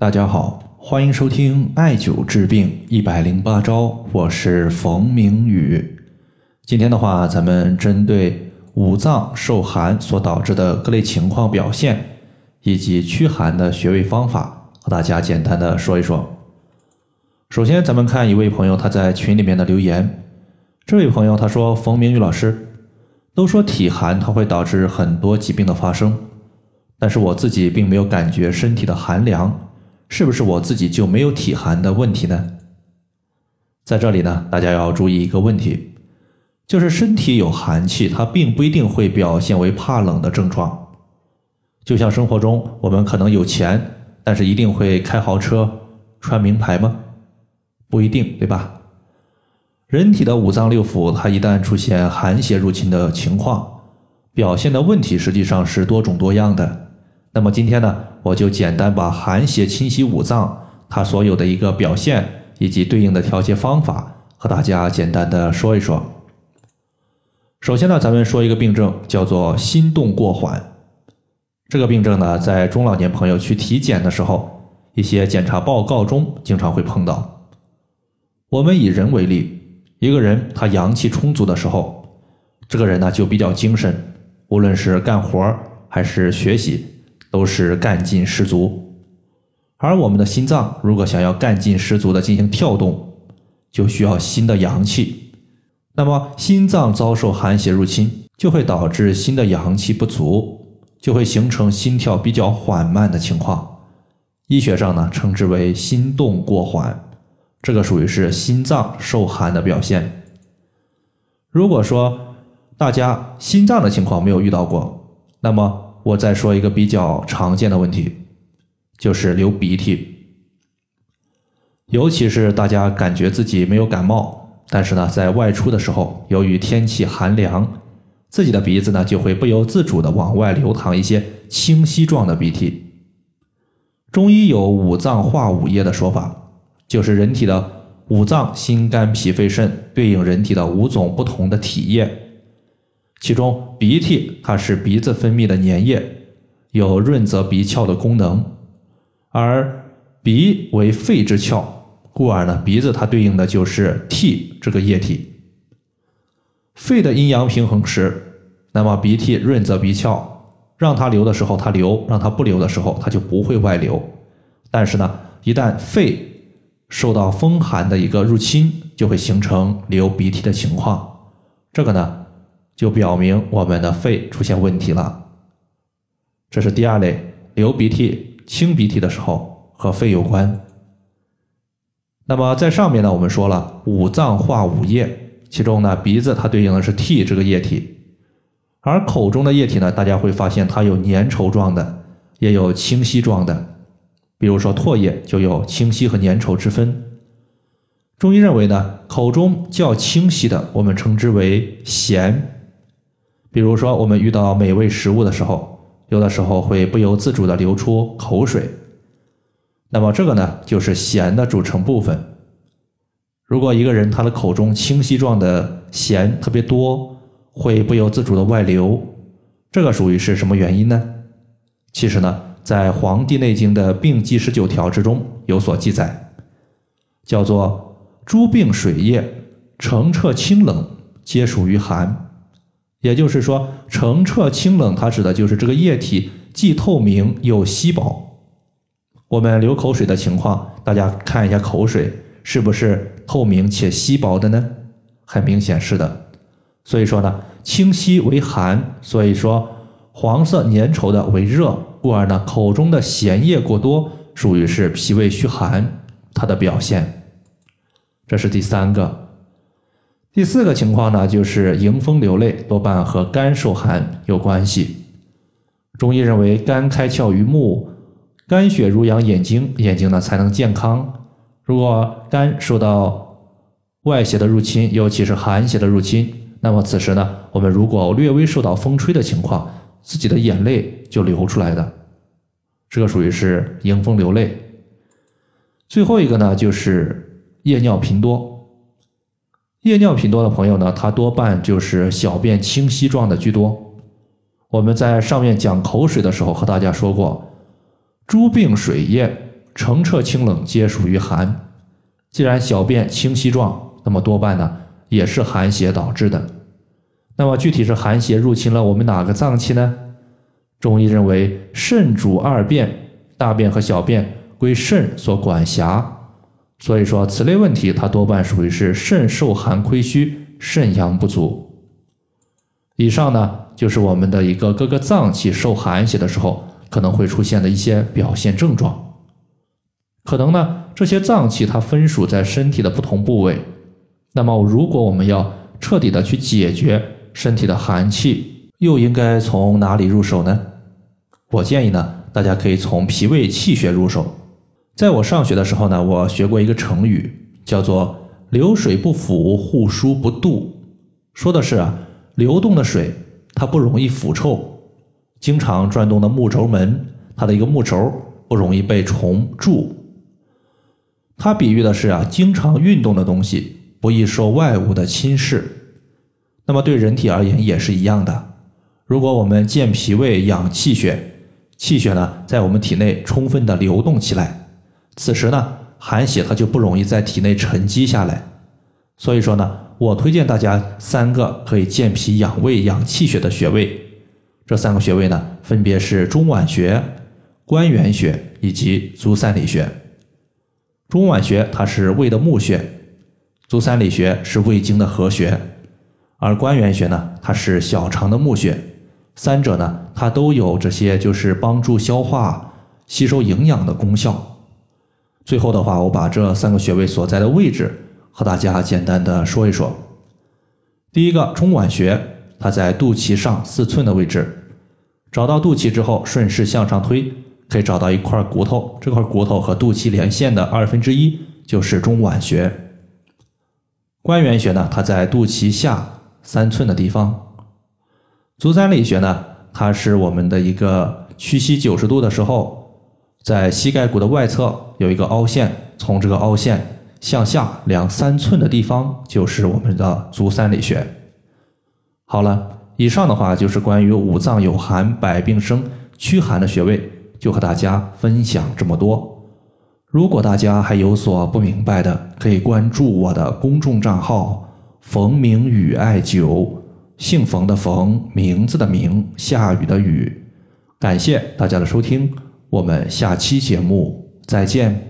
大家好，欢迎收听艾灸治病一百零八招，我是冯明宇。今天的话，咱们针对五脏受寒所导致的各类情况表现，以及驱寒的穴位方法，和大家简单的说一说。首先，咱们看一位朋友他在群里面的留言。这位朋友他说：“冯明宇老师，都说体寒它会导致很多疾病的发生，但是我自己并没有感觉身体的寒凉。”是不是我自己就没有体寒的问题呢？在这里呢，大家要注意一个问题，就是身体有寒气，它并不一定会表现为怕冷的症状。就像生活中，我们可能有钱，但是一定会开豪车、穿名牌吗？不一定，对吧？人体的五脏六腑，它一旦出现寒邪入侵的情况，表现的问题实际上是多种多样的。那么今天呢，我就简单把寒邪侵袭五脏，它所有的一个表现以及对应的调节方法，和大家简单的说一说。首先呢，咱们说一个病症，叫做心动过缓。这个病症呢，在中老年朋友去体检的时候，一些检查报告中经常会碰到。我们以人为例，一个人他阳气充足的时候，这个人呢就比较精神，无论是干活还是学习。都是干劲十足，而我们的心脏如果想要干劲十足的进行跳动，就需要新的阳气。那么心脏遭受寒邪入侵，就会导致心的阳气不足，就会形成心跳比较缓慢的情况。医学上呢，称之为心动过缓，这个属于是心脏受寒的表现。如果说大家心脏的情况没有遇到过，那么。我再说一个比较常见的问题，就是流鼻涕。尤其是大家感觉自己没有感冒，但是呢，在外出的时候，由于天气寒凉，自己的鼻子呢就会不由自主的往外流淌一些清晰状的鼻涕。中医有五脏化五液的说法，就是人体的五脏心肝脾肺肾对应人体的五种不同的体液。其中鼻涕它是鼻子分泌的粘液，有润泽鼻窍的功能，而鼻为肺之窍，故而呢鼻子它对应的就是涕这个液体。肺的阴阳平衡时，那么鼻涕润泽鼻窍，让它流的时候它流，让它不流的时候它就不会外流。但是呢，一旦肺受到风寒的一个入侵，就会形成流鼻涕的情况。这个呢。就表明我们的肺出现问题了，这是第二类流鼻涕、清鼻涕的时候和肺有关。那么在上面呢，我们说了五脏化五液，其中呢鼻子它对应的是涕这个液体，而口中的液体呢，大家会发现它有粘稠状的，也有清晰状的，比如说唾液就有清晰和粘稠之分。中医认为呢，口中较清晰的，我们称之为咸。比如说，我们遇到美味食物的时候，有的时候会不由自主的流出口水，那么这个呢，就是咸的组成部分。如果一个人他的口中清晰状的咸特别多，会不由自主的外流，这个属于是什么原因呢？其实呢，在《黄帝内经》的病机十九条之中有所记载，叫做诸病水液澄澈清冷，皆属于寒。也就是说，澄澈清冷，它指的就是这个液体既透明又稀薄。我们流口水的情况，大家看一下口水是不是透明且稀薄的呢？很明显是的。所以说呢，清晰为寒，所以说黄色粘稠的为热，故而呢，口中的咸液过多，属于是脾胃虚寒它的表现。这是第三个。第四个情况呢，就是迎风流泪，多半和肝受寒有关系。中医认为，肝开窍于目，肝血濡养眼睛，眼睛呢才能健康。如果肝受到外邪的入侵，尤其是寒邪的入侵，那么此时呢，我们如果略微受到风吹的情况，自己的眼泪就流出来的，这属于是迎风流泪。最后一个呢，就是夜尿频多。夜尿频多的朋友呢，他多半就是小便清晰状的居多。我们在上面讲口水的时候和大家说过，诸病水液澄澈清冷皆属于寒。既然小便清晰状，那么多半呢也是寒邪导致的。那么具体是寒邪入侵了我们哪个脏器呢？中医认为肾主二便，大便和小便归肾所管辖，所以说此类问题它多半属于是肾受寒亏虚，肾阳不足。以上呢就是我们的一个各个脏器受寒邪的时候可能会出现的一些表现症状。可能呢这些脏器它分属在身体的不同部位，那么如果我们要彻底的去解决身体的寒气，又应该从哪里入手呢？我建议呢，大家可以从脾胃气血入手。在我上学的时候呢，我学过一个成语，叫做“流水不腐，户枢不蠹”，说的是啊，流动的水它不容易腐臭，经常转动的木轴门，它的一个木轴不容易被虫蛀。它比喻的是啊，经常运动的东西不易受外物的侵蚀。那么对人体而言也是一样的，如果我们健脾胃、养气血。气血呢，在我们体内充分的流动起来，此时呢，寒血它就不容易在体内沉积下来。所以说呢，我推荐大家三个可以健脾养胃、养气血的穴位。这三个穴位呢，分别是中脘穴、关元穴以及足三里穴。中脘穴它是胃的募穴，足三里穴是胃经的合穴，而关元穴呢，它是小肠的募穴。三者呢，它都有这些就是帮助消化、吸收营养的功效。最后的话，我把这三个穴位所在的位置和大家简单的说一说。第一个中脘穴，它在肚脐上四寸的位置。找到肚脐之后，顺势向上推，可以找到一块骨头，这块骨头和肚脐连线的二分之一就是中脘穴。关元穴呢，它在肚脐下三寸的地方。足三里穴呢，它是我们的一个屈膝九十度的时候，在膝盖骨的外侧有一个凹陷，从这个凹陷向下两三寸的地方就是我们的足三里穴。好了，以上的话就是关于五脏有寒、百病生、驱寒的穴位，就和大家分享这么多。如果大家还有所不明白的，可以关注我的公众账号“冯明宇艾灸”。姓冯的冯，名字的名，下雨的雨。感谢大家的收听，我们下期节目再见。